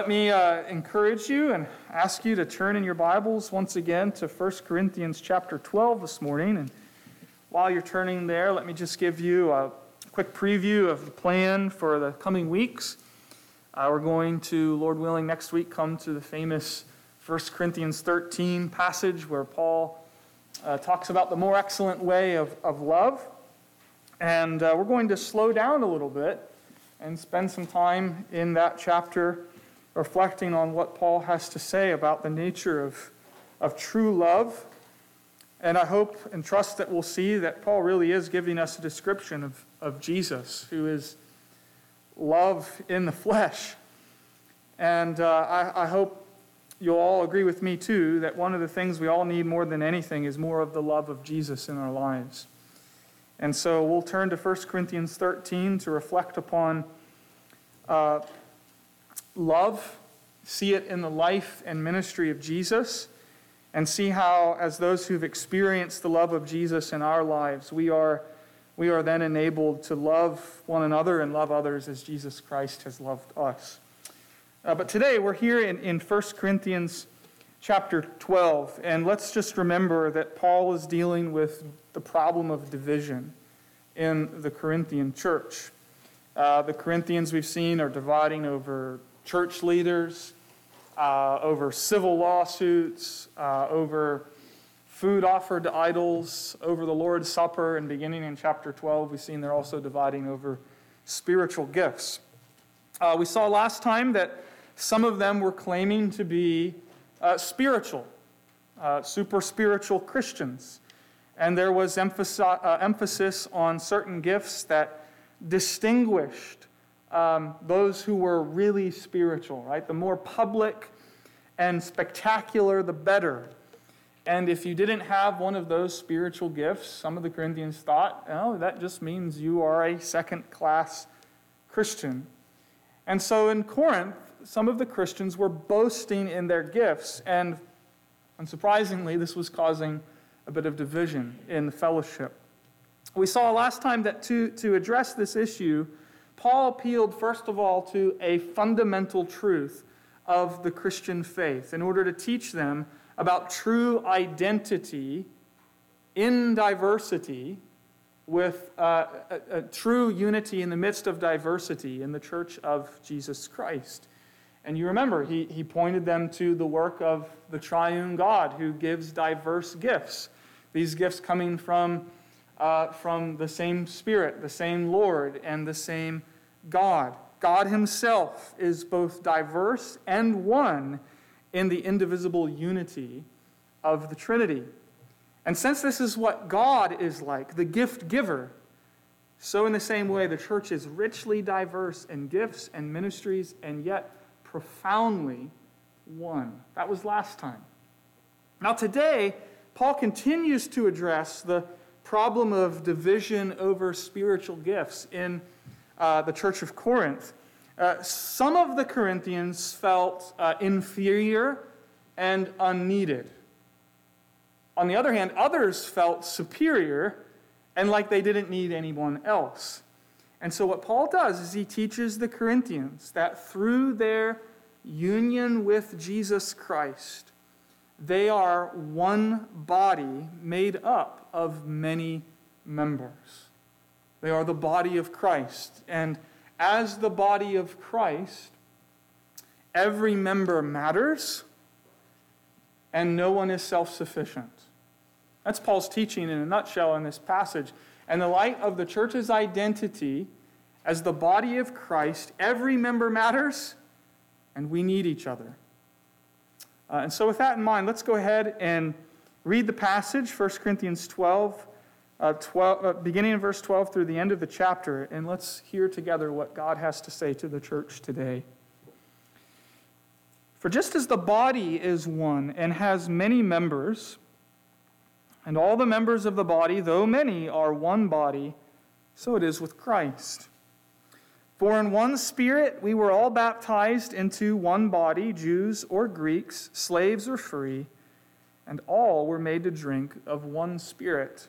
Let me uh, encourage you and ask you to turn in your Bibles once again to 1 Corinthians chapter 12 this morning. And while you're turning there, let me just give you a quick preview of the plan for the coming weeks. Uh, we're going to, Lord willing, next week come to the famous 1 Corinthians 13 passage where Paul uh, talks about the more excellent way of, of love. And uh, we're going to slow down a little bit and spend some time in that chapter reflecting on what Paul has to say about the nature of, of true love. And I hope and trust that we'll see that Paul really is giving us a description of, of Jesus, who is love in the flesh. And uh, I, I hope you'll all agree with me, too, that one of the things we all need more than anything is more of the love of Jesus in our lives. And so we'll turn to 1 Corinthians 13 to reflect upon uh, love, see it in the life and ministry of Jesus, and see how, as those who've experienced the love of Jesus in our lives, we are, we are then enabled to love one another and love others as Jesus Christ has loved us. Uh, but today we're here in, in 1 Corinthians chapter 12, and let's just remember that Paul is dealing with the problem of division in the Corinthian church. Uh, the Corinthians we've seen are dividing over church leaders, uh, over civil lawsuits, uh, over food offered to idols, over the Lord's Supper, and beginning in chapter 12, we've seen they're also dividing over spiritual gifts. Uh, we saw last time that some of them were claiming to be uh, spiritual, uh, super spiritual Christians. And there was emphasis, uh, emphasis on certain gifts that distinguished um, those who were really spiritual, right? The more public and spectacular, the better. And if you didn't have one of those spiritual gifts, some of the Corinthians thought, oh, that just means you are a second class Christian. And so in Corinth, some of the Christians were boasting in their gifts, and unsurprisingly, this was causing a bit of division in the fellowship. We saw last time that to, to address this issue, Paul appealed, first of all, to a fundamental truth of the Christian faith in order to teach them about true identity in diversity with uh, a, a, true unity in the midst of diversity in the church of Jesus Christ. And you remember, he, he pointed them to the work of the triune God who gives diverse gifts. These gifts coming from, uh, from the same Spirit, the same Lord, and the same God. God Himself is both diverse and one in the indivisible unity of the Trinity. And since this is what God is like, the gift giver, so in the same way, the church is richly diverse in gifts and ministries and yet profoundly one. That was last time. Now, today, Paul continues to address the problem of division over spiritual gifts in uh, the church of Corinth, uh, some of the Corinthians felt uh, inferior and unneeded. On the other hand, others felt superior and like they didn't need anyone else. And so, what Paul does is he teaches the Corinthians that through their union with Jesus Christ, they are one body made up of many members. They are the body of Christ. And as the body of Christ, every member matters and no one is self sufficient. That's Paul's teaching in a nutshell in this passage. And the light of the church's identity as the body of Christ, every member matters and we need each other. Uh, and so, with that in mind, let's go ahead and read the passage, 1 Corinthians 12, uh, 12, uh, beginning in verse 12 through the end of the chapter, and let's hear together what God has to say to the church today. For just as the body is one and has many members, and all the members of the body, though many, are one body, so it is with Christ. For in one spirit we were all baptized into one body, Jews or Greeks, slaves or free, and all were made to drink of one spirit.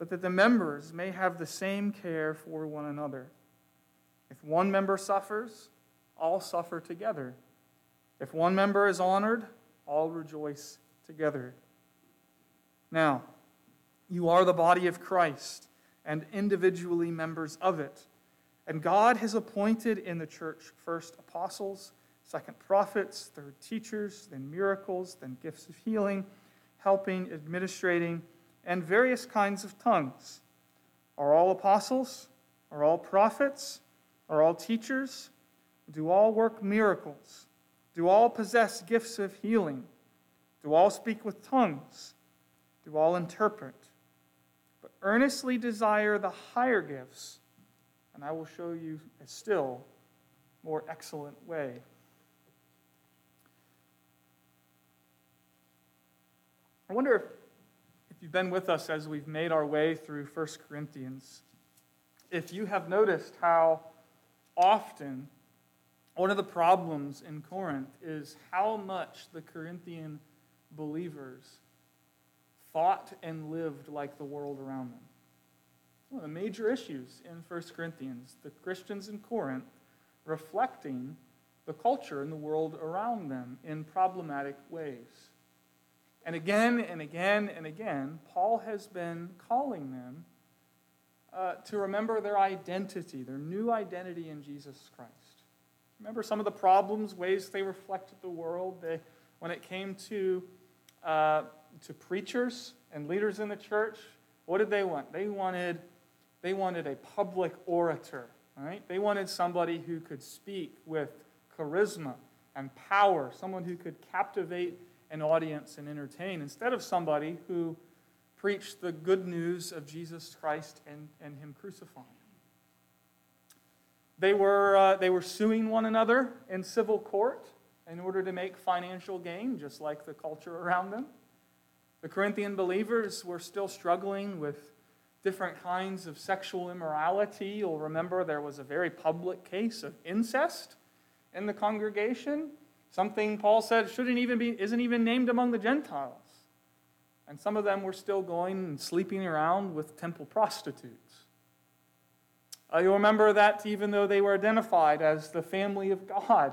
but that the members may have the same care for one another. If one member suffers, all suffer together. If one member is honored, all rejoice together. Now, you are the body of Christ and individually members of it. And God has appointed in the church first apostles, second prophets, third teachers, then miracles, then gifts of healing, helping, administrating and various kinds of tongues. Are all apostles? Are all prophets? Are all teachers? Do all work miracles? Do all possess gifts of healing? Do all speak with tongues? Do all interpret? But earnestly desire the higher gifts, and I will show you a still more excellent way. I wonder if if you've been with us as we've made our way through 1 Corinthians, if you have noticed how often one of the problems in Corinth is how much the Corinthian believers thought and lived like the world around them. One of the major issues in 1 Corinthians, the Christians in Corinth reflecting the culture and the world around them in problematic ways. And again and again and again, Paul has been calling them uh, to remember their identity, their new identity in Jesus Christ. Remember some of the problems, ways they reflected the world they, when it came to, uh, to preachers and leaders in the church? What did they want? They wanted, they wanted a public orator, right? They wanted somebody who could speak with charisma and power, someone who could captivate an audience and entertain instead of somebody who preached the good news of Jesus Christ and, and Him crucified. They were, uh, they were suing one another in civil court in order to make financial gain, just like the culture around them. The Corinthian believers were still struggling with different kinds of sexual immorality. You'll remember there was a very public case of incest in the congregation. Something Paul said shouldn't even be, isn't even named among the Gentiles. And some of them were still going and sleeping around with temple prostitutes. Uh, you'll remember that even though they were identified as the family of God,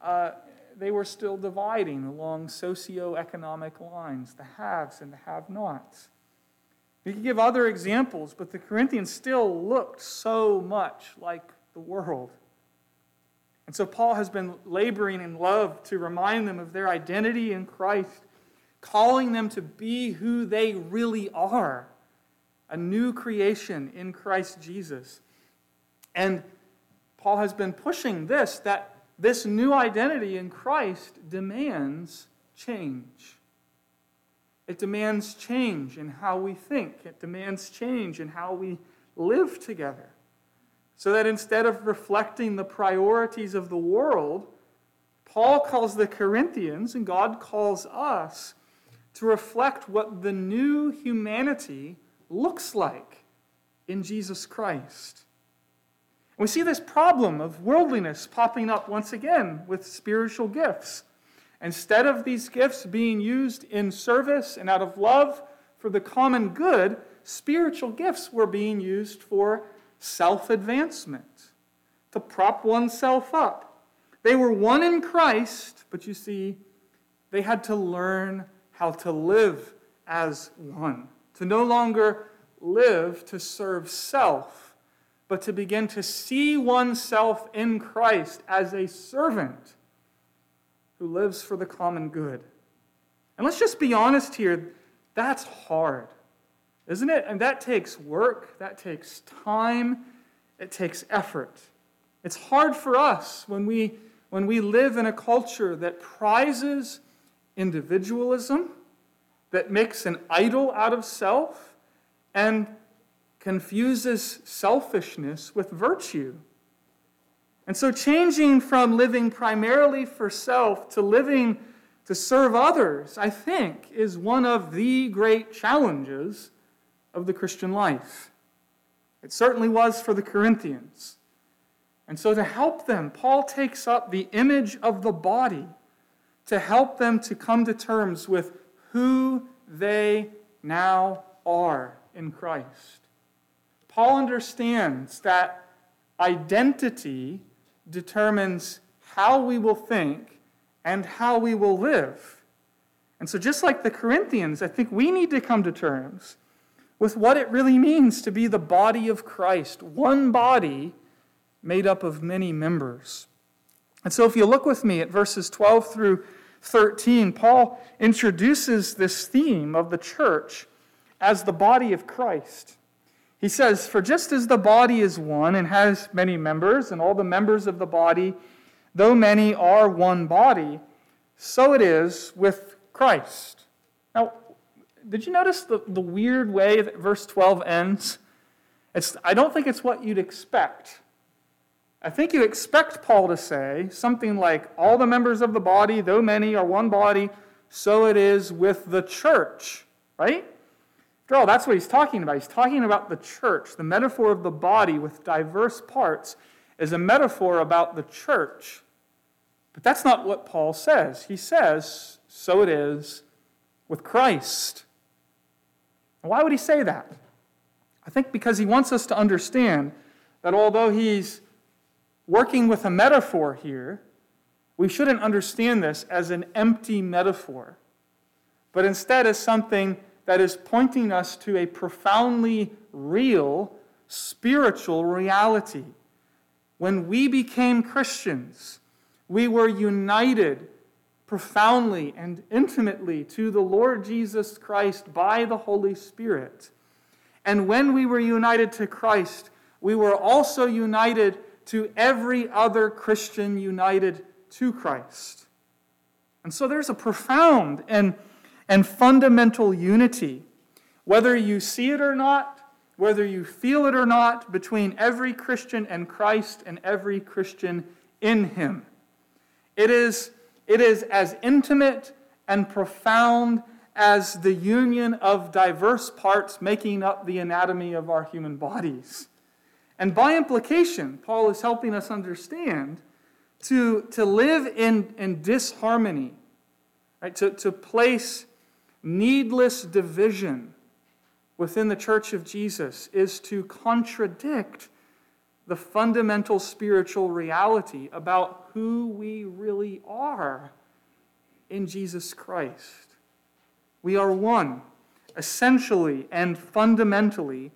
uh, they were still dividing along socio-economic lines, the haves and the have-nots. We could give other examples, but the Corinthians still looked so much like the world. And so Paul has been laboring in love to remind them of their identity in Christ, calling them to be who they really are a new creation in Christ Jesus. And Paul has been pushing this that this new identity in Christ demands change. It demands change in how we think, it demands change in how we live together. So that instead of reflecting the priorities of the world, Paul calls the Corinthians and God calls us to reflect what the new humanity looks like in Jesus Christ. We see this problem of worldliness popping up once again with spiritual gifts. Instead of these gifts being used in service and out of love for the common good, spiritual gifts were being used for self advancement, to prop oneself up. They were one in Christ, but you see, they had to learn how to live as one, to no longer live to serve self, but to begin to see oneself in Christ as a servant who lives for the common good. And let's just be honest here, that's hard, isn't it? And that takes work, that takes time, it takes effort. It's hard for us when we, when we live in a culture that prizes individualism, that makes an idol out of self, and confuses selfishness with virtue. And so, changing from living primarily for self to living to serve others, I think, is one of the great challenges of the Christian life. It certainly was for the Corinthians. And so, to help them, Paul takes up the image of the body to help them to come to terms with who they now are in Christ. Paul understands that identity determines how we will think and how we will live. And so, just like the Corinthians, I think we need to come to terms with what it really means to be the body of Christ, one body made up of many members. And so, if you look with me at verses 12 through 13, Paul introduces this theme of the church as the body of Christ. He says, For just as the body is one and has many members, and all the members of the body, though many, are one body, so it is with Christ. Now, did you notice the, the weird way that verse 12 ends? It's, I don't think it's what you'd expect. I think you expect Paul to say something like, All the members of the body, though many, are one body, so it is with the church, right? After all, that's what he's talking about. He's talking about the church. The metaphor of the body with diverse parts is a metaphor about the church. But that's not what Paul says. He says, So it is with Christ. Why would he say that? I think because he wants us to understand that although he's working with a metaphor here, we shouldn't understand this as an empty metaphor, but instead as something that is pointing us to a profoundly real spiritual reality. When we became Christians, we were united profoundly and intimately to the Lord Jesus Christ by the Holy Spirit. And when we were united to Christ, we were also united to every other Christian united to Christ. And so there's a profound and, and fundamental unity, whether you see it or not, whether you feel it or not, between every Christian and Christ and every Christian in Him. It is, it is as intimate and profound as the union of diverse parts making up the anatomy of our human bodies. And by implication, Paul is helping us understand to, to live in, in disharmony, right? to, to place needless division within the church of Jesus is to contradict the fundamental spiritual reality about who we really are in Jesus Christ. We are one, essentially and fundamentally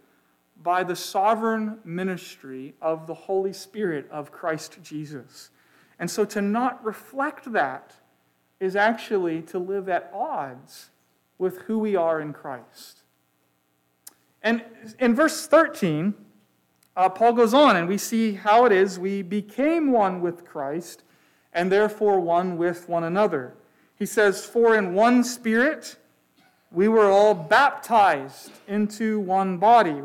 by the sovereign ministry of the Holy Spirit of Christ Jesus. And so to not reflect that is actually to live at odds with who we are in Christ. And in verse 13, uh, Paul goes on, and we see how it is we became one with Christ and therefore one with one another. He says, For in one spirit we were all baptized into one body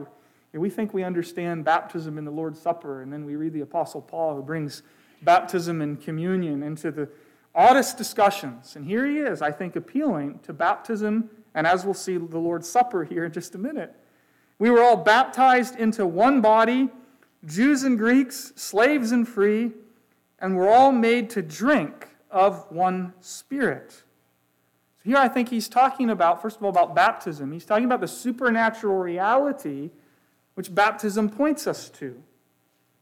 And we think we understand baptism in the Lord's Supper, and then we read the Apostle Paul who brings baptism and communion into the oddest discussions. And here he is, I think, appealing to baptism, and as we'll see, the Lord's Supper here in just a minute. We were all baptized into one body, Jews and Greeks, slaves and free, and we're all made to drink of one Spirit. So Here I think he's talking about, first of all, about baptism. He's talking about the supernatural reality which baptism points us to.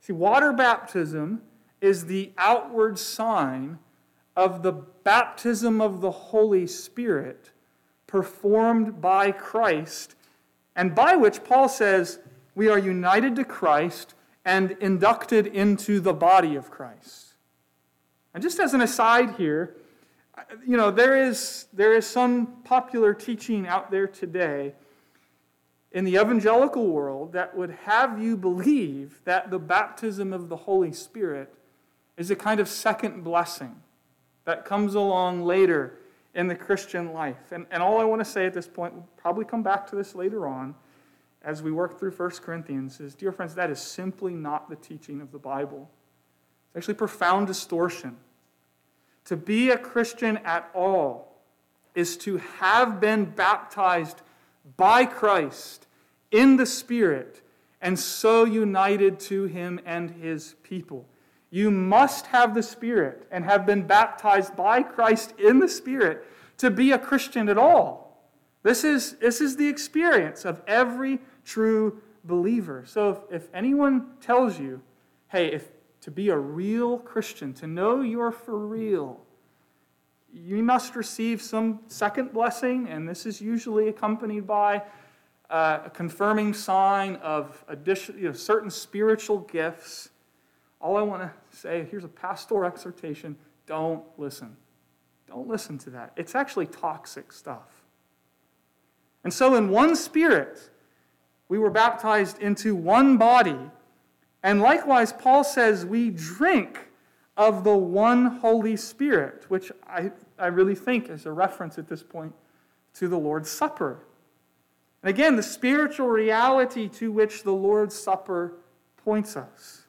See, water baptism is the outward sign of the baptism of the Holy Spirit performed by Christ, and by which Paul says we are united to Christ and inducted into the body of Christ. And just as an aside here, you know, there is, there is some popular teaching out there today in the evangelical world that would have you believe that the baptism of the Holy Spirit is a kind of second blessing that comes along later in the Christian life. And, and all I want to say at this point, we'll probably come back to this later on as we work through 1 Corinthians, is dear friends, that is simply not the teaching of the Bible. It's actually profound distortion. To be a Christian at all is to have been baptized by Christ in the Spirit and so united to him and his people. You must have the Spirit and have been baptized by Christ in the Spirit to be a Christian at all. This is, this is the experience of every true believer. So if, if anyone tells you, hey, if to be a real Christian, to know you're for real, you must receive some second blessing, and this is usually accompanied by uh, a confirming sign of addition, you know, certain spiritual gifts. All I want to say here's a pastoral exhortation don't listen. Don't listen to that. It's actually toxic stuff. And so, in one spirit, we were baptized into one body. And likewise, Paul says we drink of the one Holy Spirit, which I, I really think is a reference at this point to the Lord's Supper. And again, the spiritual reality to which the Lord's Supper points us.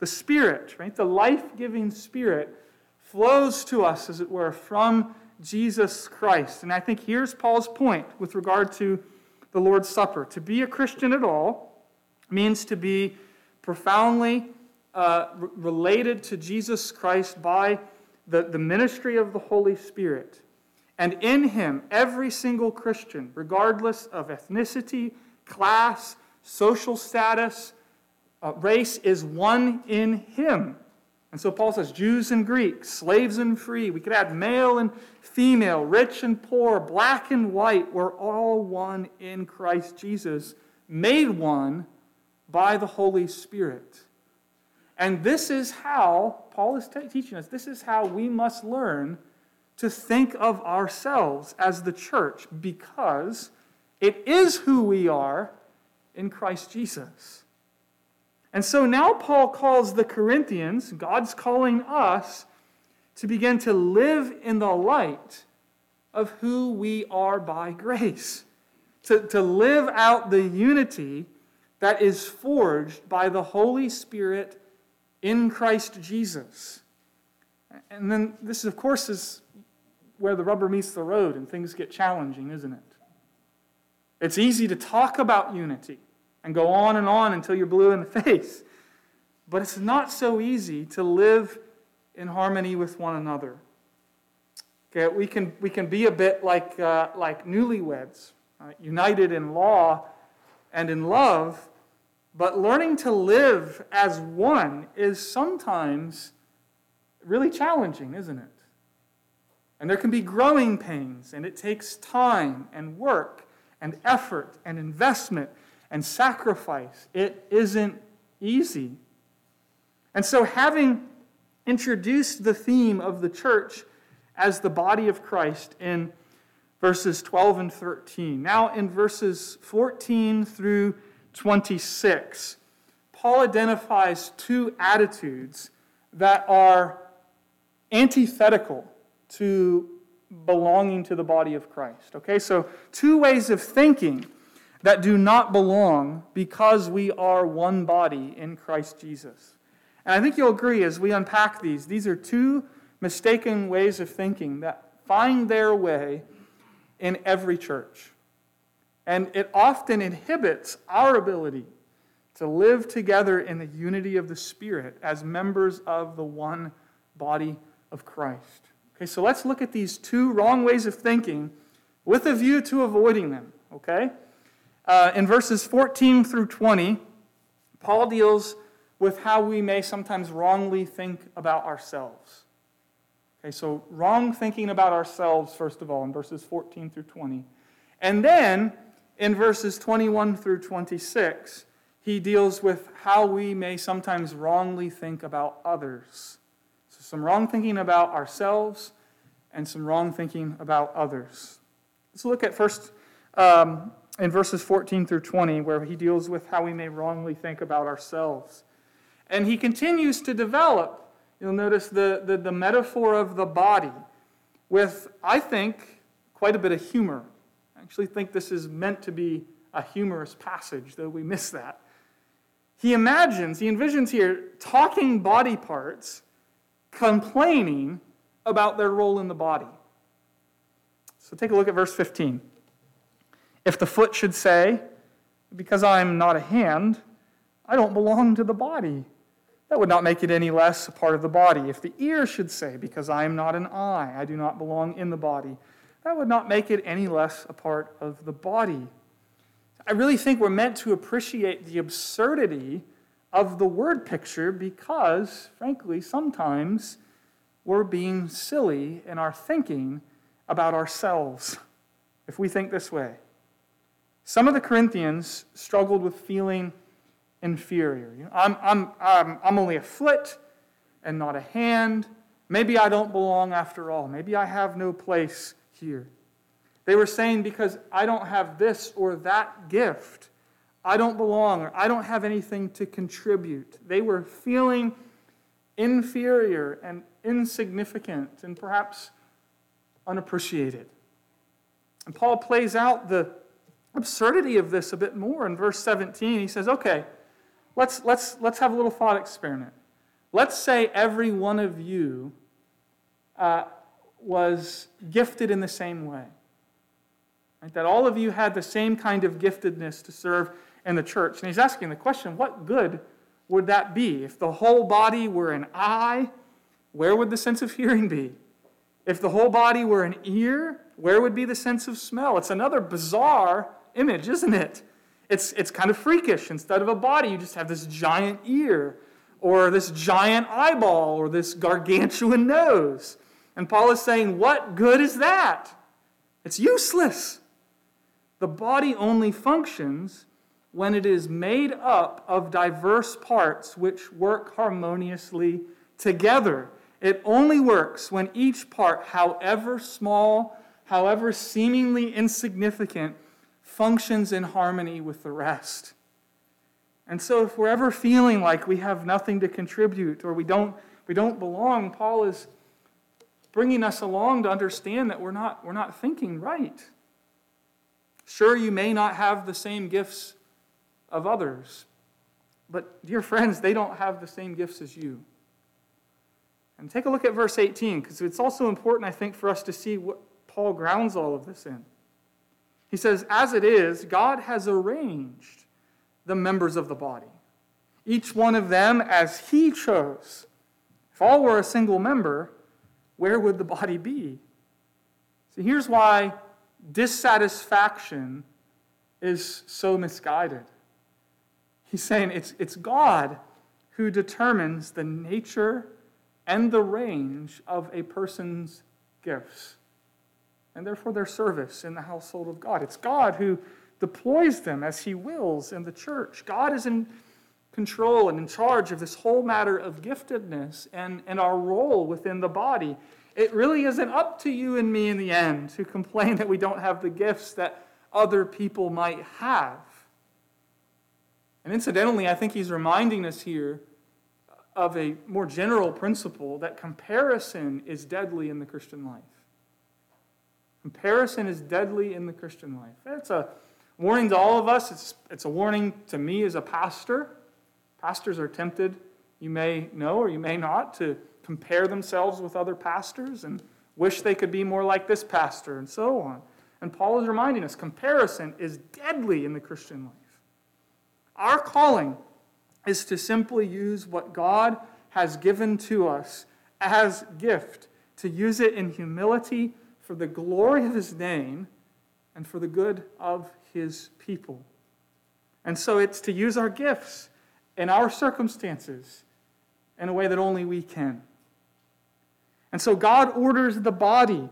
The Spirit, right? The life giving Spirit flows to us, as it were, from Jesus Christ. And I think here's Paul's point with regard to the Lord's Supper. To be a Christian at all means to be profoundly uh, related to Jesus Christ by the, the ministry of the Holy Spirit. And in him, every single Christian, regardless of ethnicity, class, social status, uh, race, is one in him. And so Paul says Jews and Greeks, slaves and free. We could add male and female, rich and poor, black and white. We're all one in Christ Jesus, made one by the Holy Spirit. And this is how, Paul is t- teaching us, this is how we must learn to think of ourselves as the church because it is who we are in Christ Jesus. And so now Paul calls the Corinthians, God's calling us to begin to live in the light of who we are by grace, to, to live out the unity that is forged by the Holy Spirit in Christ Jesus. And then this, of course, is where the rubber meets the road and things get challenging, isn't it? It's easy to talk about unity and go on and on until you're blue in the face. But it's not so easy to live in harmony with one another. Okay, we can, we can be a bit like, uh, like newlyweds, uh, united in law and in love, but learning to live as one is sometimes really challenging, isn't it? And there can be growing pains, and it takes time and work and effort and investment and sacrifice. It isn't easy. And so, having introduced the theme of the church as the body of Christ in verses 12 and 13, now in verses 14 through 26, Paul identifies two attitudes that are antithetical to belonging to the body of Christ. Okay, so two ways of thinking that do not belong because we are one body in Christ Jesus. And I think you'll agree as we unpack these, these are two mistaken ways of thinking that find their way in every church. And it often inhibits our ability to live together in the unity of the Spirit as members of the one body of Christ. Okay, so let's look at these two wrong ways of thinking with a view to avoiding them. Okay? Uh, in verses 14 through 20, Paul deals with how we may sometimes wrongly think about ourselves. Okay, so wrong thinking about ourselves, first of all, in verses 14 through 20. And then in verses 21 through 26, he deals with how we may sometimes wrongly think about others. So, some wrong thinking about ourselves and some wrong thinking about others. Let's look at first um, in verses 14 through 20, where he deals with how we may wrongly think about ourselves. And he continues to develop, you'll notice the, the, the metaphor of the body with, I think, quite a bit of humor. I actually think this is meant to be a humorous passage, though we miss that. He imagines, he envisions here talking body parts complaining about their role in the body. So take a look at verse 15. If the foot should say, Because I am not a hand, I don't belong to the body, that would not make it any less a part of the body. If the ear should say, Because I am not an eye, I do not belong in the body, that would not make it any less a part of the body. I really think we're meant to appreciate the absurdity of the word picture because, frankly, sometimes we're being silly in our thinking about ourselves if we think this way. Some of the Corinthians struggled with feeling inferior. You know, I'm, I'm, I'm, I'm only a foot and not a hand. Maybe I don't belong after all. Maybe I have no place here. They were saying, because I don't have this or that gift, I don't belong or I don't have anything to contribute. They were feeling inferior and insignificant and perhaps unappreciated. And Paul plays out the absurdity of this a bit more in verse 17. He says, okay, let's, let's, let's have a little thought experiment. Let's say every one of you uh, was gifted in the same way. Right? That all of you had the same kind of giftedness to serve in the church. And he's asking the question what good would that be? If the whole body were an eye, where would the sense of hearing be? If the whole body were an ear, where would be the sense of smell? It's another bizarre image, isn't it? It's, it's kind of freakish. Instead of a body, you just have this giant ear, or this giant eyeball, or this gargantuan nose. And Paul is saying, What good is that? It's useless. The body only functions when it is made up of diverse parts which work harmoniously together. It only works when each part, however small, however seemingly insignificant, functions in harmony with the rest. And so, if we're ever feeling like we have nothing to contribute or we don't, we don't belong, Paul is bringing us along to understand that we're not, we're not thinking right. Sure, you may not have the same gifts of others, but, dear friends, they don't have the same gifts as you. And take a look at verse 18, because it's also important, I think, for us to see what Paul grounds all of this in. He says, As it is, God has arranged the members of the body, each one of them as he chose. If all were a single member, where would the body be? So here's why dissatisfaction is so misguided. He's saying it's, it's God who determines the nature and the range of a person's gifts and therefore their service in the household of God. It's God who deploys them as He wills in the church. God is in control and in charge of this whole matter of giftedness and, and our role within the body. It really isn't up to you and me in the end to complain that we don't have the gifts that other people might have. And incidentally, I think he's reminding us here of a more general principle that comparison is deadly in the Christian life. Comparison is deadly in the Christian life. That's a warning to all of us. It's, it's a warning to me as a pastor. Pastors are tempted, you may know or you may not, to compare themselves with other pastors and wish they could be more like this pastor and so on. And Paul is reminding us comparison is deadly in the Christian life. Our calling is to simply use what God has given to us as gift to use it in humility for the glory of his name and for the good of his people. And so it's to use our gifts in our circumstances in a way that only we can. And so God orders the body,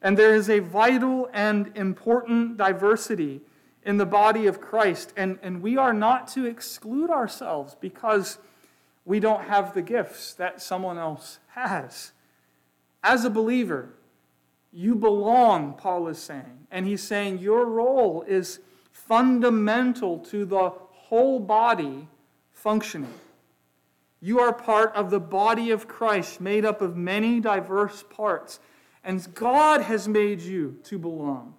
and there is a vital and important diversity in the body of Christ. And, and we are not to exclude ourselves because we don't have the gifts that someone else has. As a believer, you belong, Paul is saying. And he's saying your role is fundamental to the whole body functioning. You are part of the body of Christ, made up of many diverse parts. And God has made you to belong.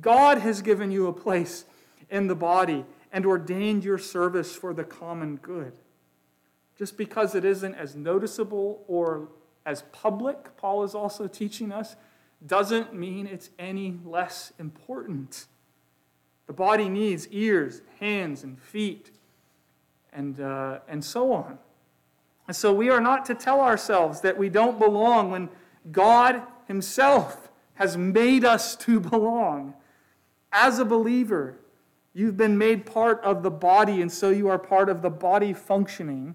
God has given you a place in the body and ordained your service for the common good. Just because it isn't as noticeable or as public, Paul is also teaching us, doesn't mean it's any less important. The body needs ears, hands, and feet, and, uh, and so on. And so we are not to tell ourselves that we don't belong when God Himself has made us to belong. As a believer, you've been made part of the body, and so you are part of the body functioning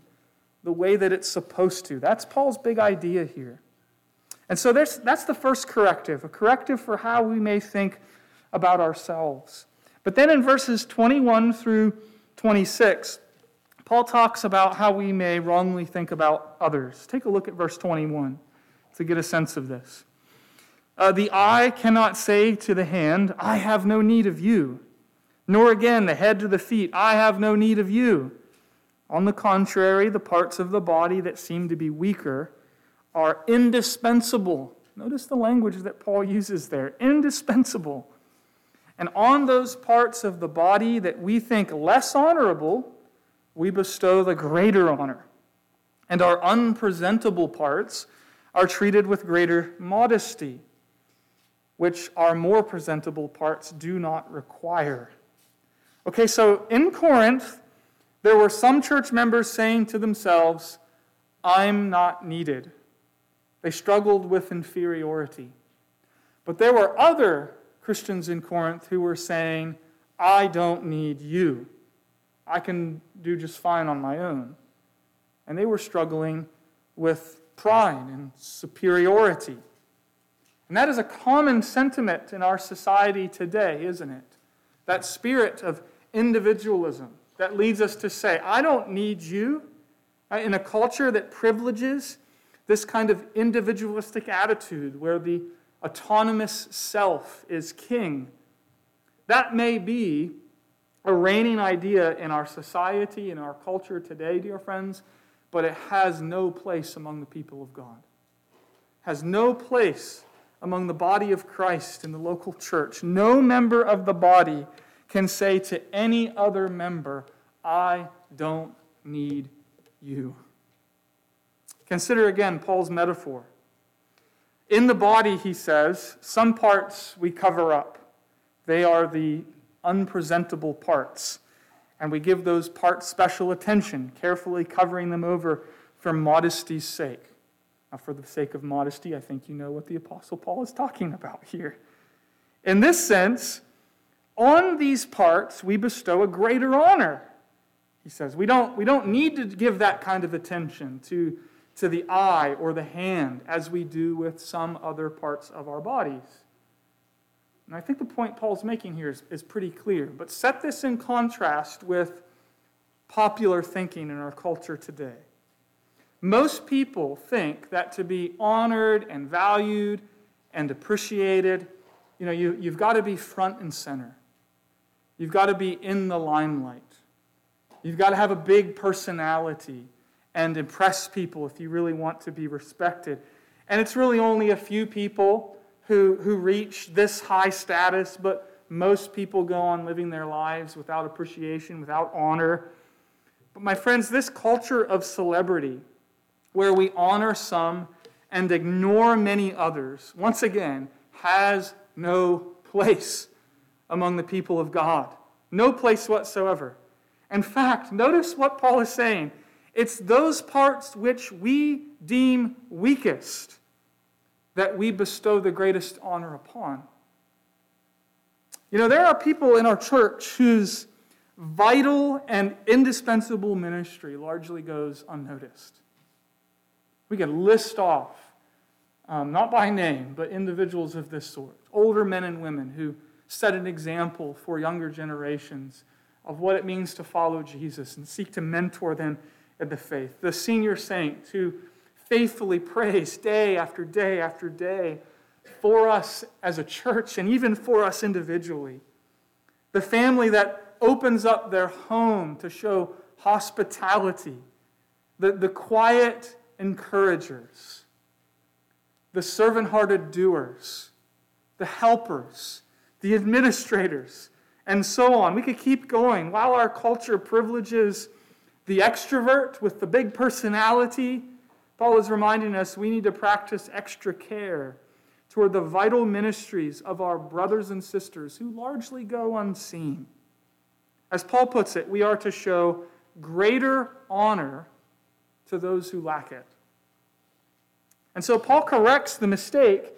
the way that it's supposed to. That's Paul's big idea here. And so that's the first corrective, a corrective for how we may think about ourselves. But then in verses 21 through 26, Paul talks about how we may wrongly think about others. Take a look at verse 21 to get a sense of this. Uh, the eye cannot say to the hand, I have no need of you, nor again the head to the feet, I have no need of you. On the contrary, the parts of the body that seem to be weaker are indispensable. Notice the language that Paul uses there indispensable. And on those parts of the body that we think less honorable, we bestow the greater honor, and our unpresentable parts are treated with greater modesty, which our more presentable parts do not require. Okay, so in Corinth, there were some church members saying to themselves, I'm not needed. They struggled with inferiority. But there were other Christians in Corinth who were saying, I don't need you. I can do just fine on my own. And they were struggling with pride and superiority. And that is a common sentiment in our society today, isn't it? That spirit of individualism that leads us to say, I don't need you. Uh, in a culture that privileges this kind of individualistic attitude where the autonomous self is king, that may be a reigning idea in our society, in our culture today, dear friends, but it has no place among the people of God. Has no place among the body of Christ in the local church. No member of the body can say to any other member, I don't need you. Consider again Paul's metaphor. In the body, he says, some parts we cover up. They are the unpresentable parts. And we give those parts special attention, carefully covering them over for modesty's sake. Now, for the sake of modesty, I think you know what the Apostle Paul is talking about here. In this sense, on these parts we bestow a greater honor. He says we don't, we don't need to give that kind of attention to, to the eye or the hand as we do with some other parts of our bodies. And I think the point Paul's making here is, is pretty clear. But set this in contrast with popular thinking in our culture today. Most people think that to be honored and valued and appreciated, you know, you, you've got to be front and center. You've got to be in the limelight. You've got to have a big personality and impress people if you really want to be respected. And it's really only a few people who, who reach this high status, but most people go on living their lives without appreciation, without honor. But, my friends, this culture of celebrity, where we honor some and ignore many others, once again, has no place among the people of God. No place whatsoever. In fact, notice what Paul is saying. It's those parts which we deem weakest that we bestow the greatest honor upon. You know, there are people in our church whose vital and indispensable ministry largely goes unnoticed. We can list off, um, not by name, but individuals of this sort, older men and women who set an example for younger generations of what it means to follow Jesus and seek to mentor them in the faith. The senior saints who faithfully prays day after day after day for us as a church and even for us individually. The family that opens up their home to show hospitality. The, the quiet encouragers. The servant hearted doers. The helpers. The administrators. And so on. We could keep going. While our culture privileges the extrovert with the big personality, Paul is reminding us we need to practice extra care toward the vital ministries of our brothers and sisters who largely go unseen. As Paul puts it, we are to show greater honor to those who lack it. And so Paul corrects the mistake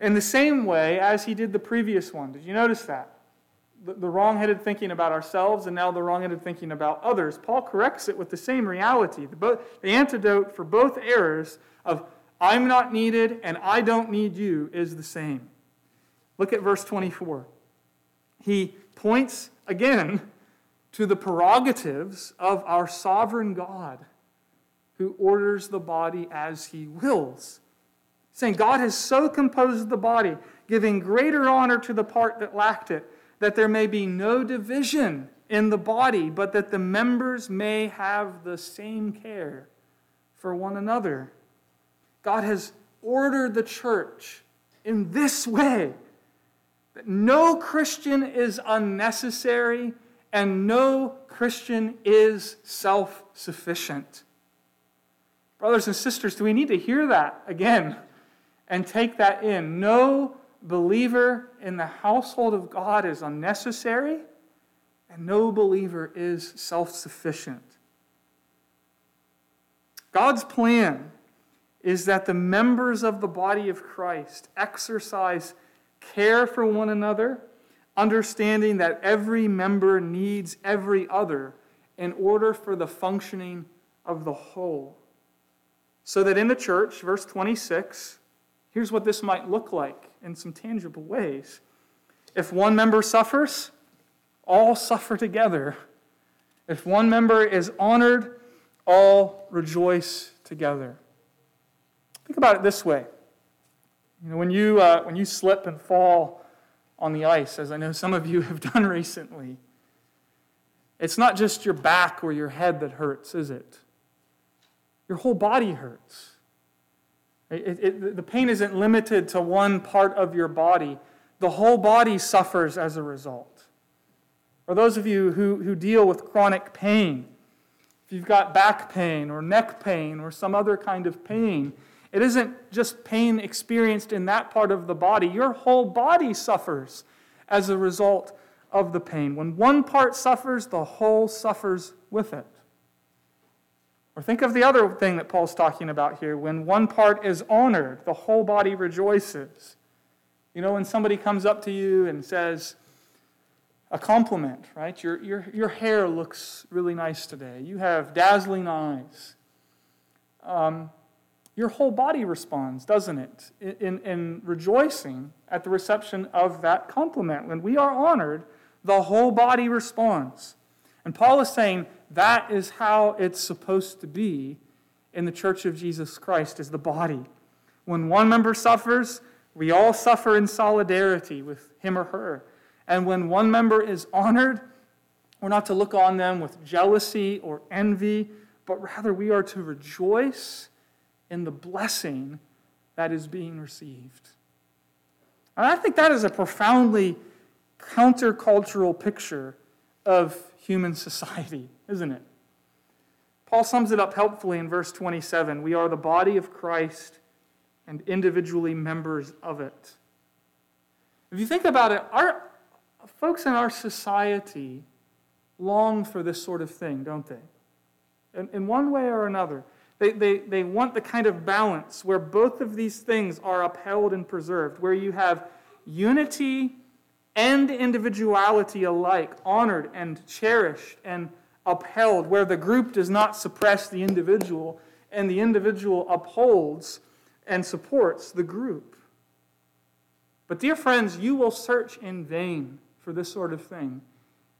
in the same way as he did the previous one. Did you notice that? The, the wrong headed thinking about ourselves and now the wrong headed thinking about others. Paul corrects it with the same reality. The, both, the antidote for both errors of I'm not needed and I don't need you is the same. Look at verse 24. He points again to the prerogatives of our sovereign God who orders the body as he wills. Saying God has so composed the body, giving greater honor to the part that lacked it, that there may be no division in the body, but that the members may have the same care for one another. God has ordered the church in this way that no Christian is unnecessary and no Christian is self sufficient. Brothers and sisters, do we need to hear that again and take that in? No believer in the household of God is unnecessary, and no believer is self sufficient. God's plan is that the members of the body of Christ exercise care for one another, understanding that every member needs every other in order for the functioning of the whole. So that in the church, verse 26, here's what this might look like in some tangible ways. If one member suffers, all suffer together. If one member is honored, all rejoice together. Think about it this way. You know, when you, uh, when you slip and fall on the ice, as I know some of you have done recently, it's not just your back or your head that hurts, is it? Your whole body hurts. It, it, the pain isn't limited to one part of your body, the whole body suffers as a result. For those of you who, who deal with chronic pain, if you've got back pain or neck pain or some other kind of pain, it isn't just pain experienced in that part of the body, your whole body suffers as a result of the pain. When one part suffers, the whole suffers with it. Or think of the other thing that Paul's talking about here. When one part is honored, the whole body rejoices. You know, when somebody comes up to you and says, a compliment, right? Your, your, your hair looks really nice today. You have dazzling eyes. Um, your whole body responds, doesn't it? In, in rejoicing at the reception of that compliment. When we are honored, the whole body responds. And Paul is saying that is how it's supposed to be in the church of Jesus Christ, as the body. When one member suffers, we all suffer in solidarity with him or her. And when one member is honored, we're not to look on them with jealousy or envy, but rather we are to rejoice in the blessing that is being received. And I think that is a profoundly countercultural picture of human society, isn't it? Paul sums it up helpfully in verse 27 We are the body of Christ and individually members of it. If you think about it, our folks in our society long for this sort of thing, don't they? In, in one way or another. They, they, they want the kind of balance where both of these things are upheld and preserved, where you have unity and individuality alike honored and cherished and upheld, where the group does not suppress the individual and the individual upholds and supports the group. But, dear friends, you will search in vain for this sort of thing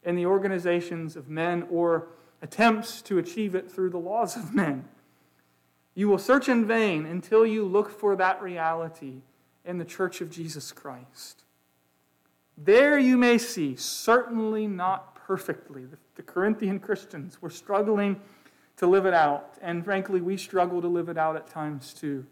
in the organizations of men or attempts to achieve it through the laws of men. You will search in vain until you look for that reality in the church of Jesus Christ. There you may see, certainly not perfectly, the, the Corinthian Christians were struggling to live it out. And frankly, we struggle to live it out at times too.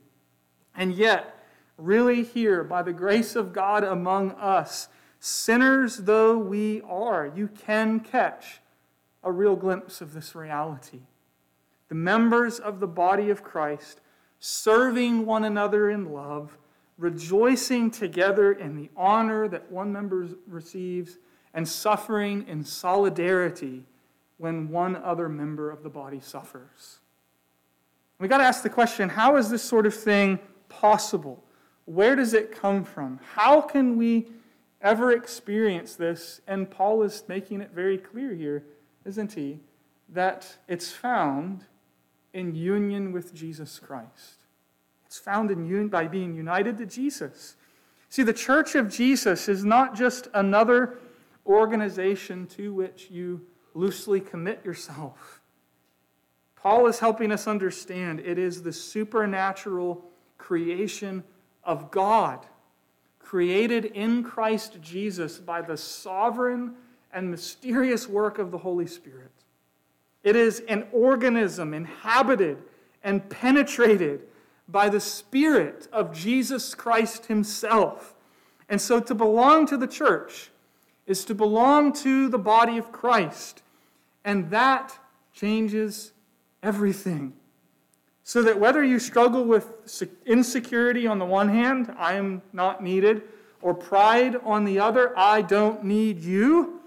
And yet, really here, by the grace of God among us, sinners though we are, you can catch a real glimpse of this reality. The members of the body of Christ serving one another in love, rejoicing together in the honor that one member receives, and suffering in solidarity when one other member of the body suffers. We got to ask the question how is this sort of thing possible? Where does it come from? How can we ever experience this? And Paul is making it very clear here, isn't he? That it's found in union with Jesus Christ. It's found in un- by being united to Jesus. See, the church of Jesus is not just another organization to which you loosely commit yourself. Paul is helping us understand it is the supernatural creation of God, created in Christ Jesus by the sovereign and mysterious work of the Holy Spirit. It is an organism inhabited and penetrated by the Spirit of Jesus Christ Himself. And so to belong to the church is to belong to the body of Christ. And that changes everything. So that whether you struggle with insecurity on the one hand, I am not needed, or pride on the other, I don't need you,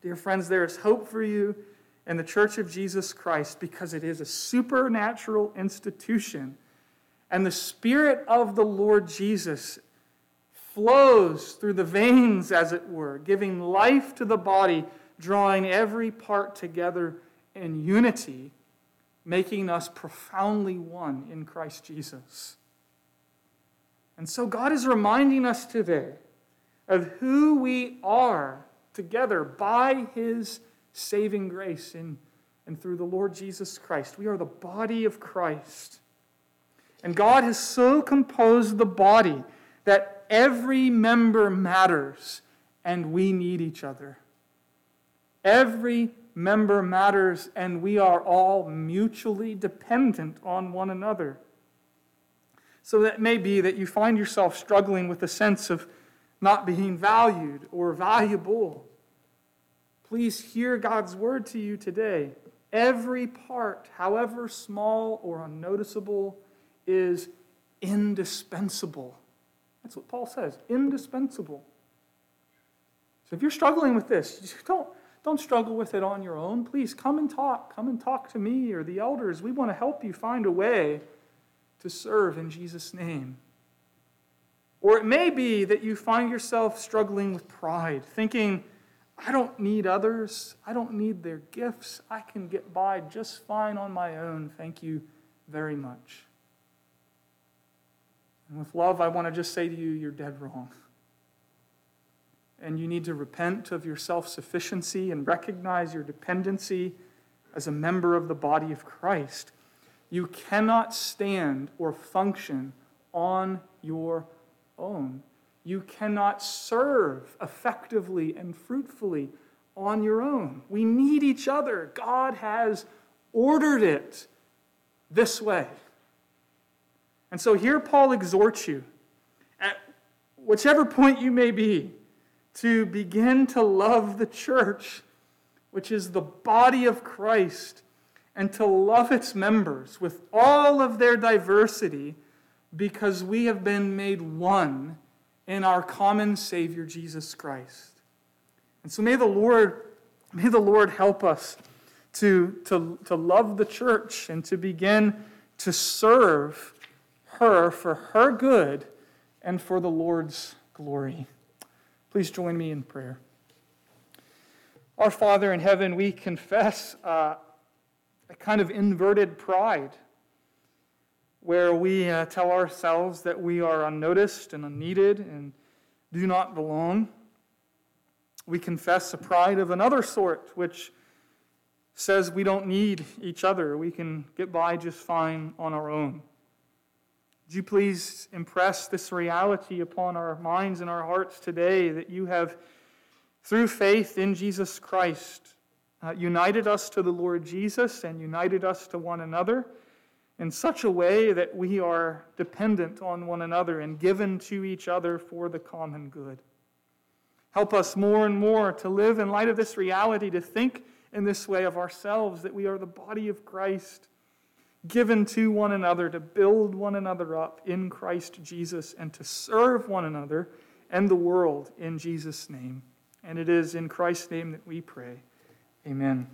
dear friends, there is hope for you in the Church of Jesus Christ because it is a supernatural institution. And the Spirit of the Lord Jesus flows through the veins, as it were, giving life to the body, drawing every part together in unity, making us profoundly one in Christ Jesus. And so God is reminding us today of who we are together by His saving grace in and through the Lord Jesus Christ. We are the body of Christ. And God has so composed the body that every member matters and we need each other. Every member matters and we are all mutually dependent on one another. So that may be that you find yourself struggling with a sense of not being valued or valuable. Please hear God's word to you today. Every part, however small or unnoticeable, is indispensable. That's what Paul says indispensable. So if you're struggling with this, don't, don't struggle with it on your own. Please come and talk. Come and talk to me or the elders. We want to help you find a way to serve in Jesus' name. Or it may be that you find yourself struggling with pride, thinking, I don't need others. I don't need their gifts. I can get by just fine on my own. Thank you very much. And with love, I want to just say to you, you're dead wrong. And you need to repent of your self sufficiency and recognize your dependency as a member of the body of Christ. You cannot stand or function on your own. You cannot serve effectively and fruitfully on your own. We need each other. God has ordered it this way. And so here Paul exhorts you, at whichever point you may be, to begin to love the church, which is the body of Christ, and to love its members with all of their diversity because we have been made one in our common Savior Jesus Christ. And so may the Lord, may the Lord help us to, to, to love the church and to begin to serve her for her good and for the Lord's glory. Please join me in prayer. Our Father in heaven, we confess uh, a kind of inverted pride where we uh, tell ourselves that we are unnoticed and unneeded and do not belong. We confess a pride of another sort, which says we don't need each other. We can get by just fine on our own. Would you please impress this reality upon our minds and our hearts today that you have, through faith in Jesus Christ, uh, united us to the Lord Jesus and united us to one another in such a way that we are dependent on one another and given to each other for the common good. Help us more and more to live in light of this reality, to think in this way of ourselves that we are the body of Christ given to one another to build one another up in Christ Jesus and to serve one another and the world in Jesus' name. And it is in Christ's name that we pray. Amen.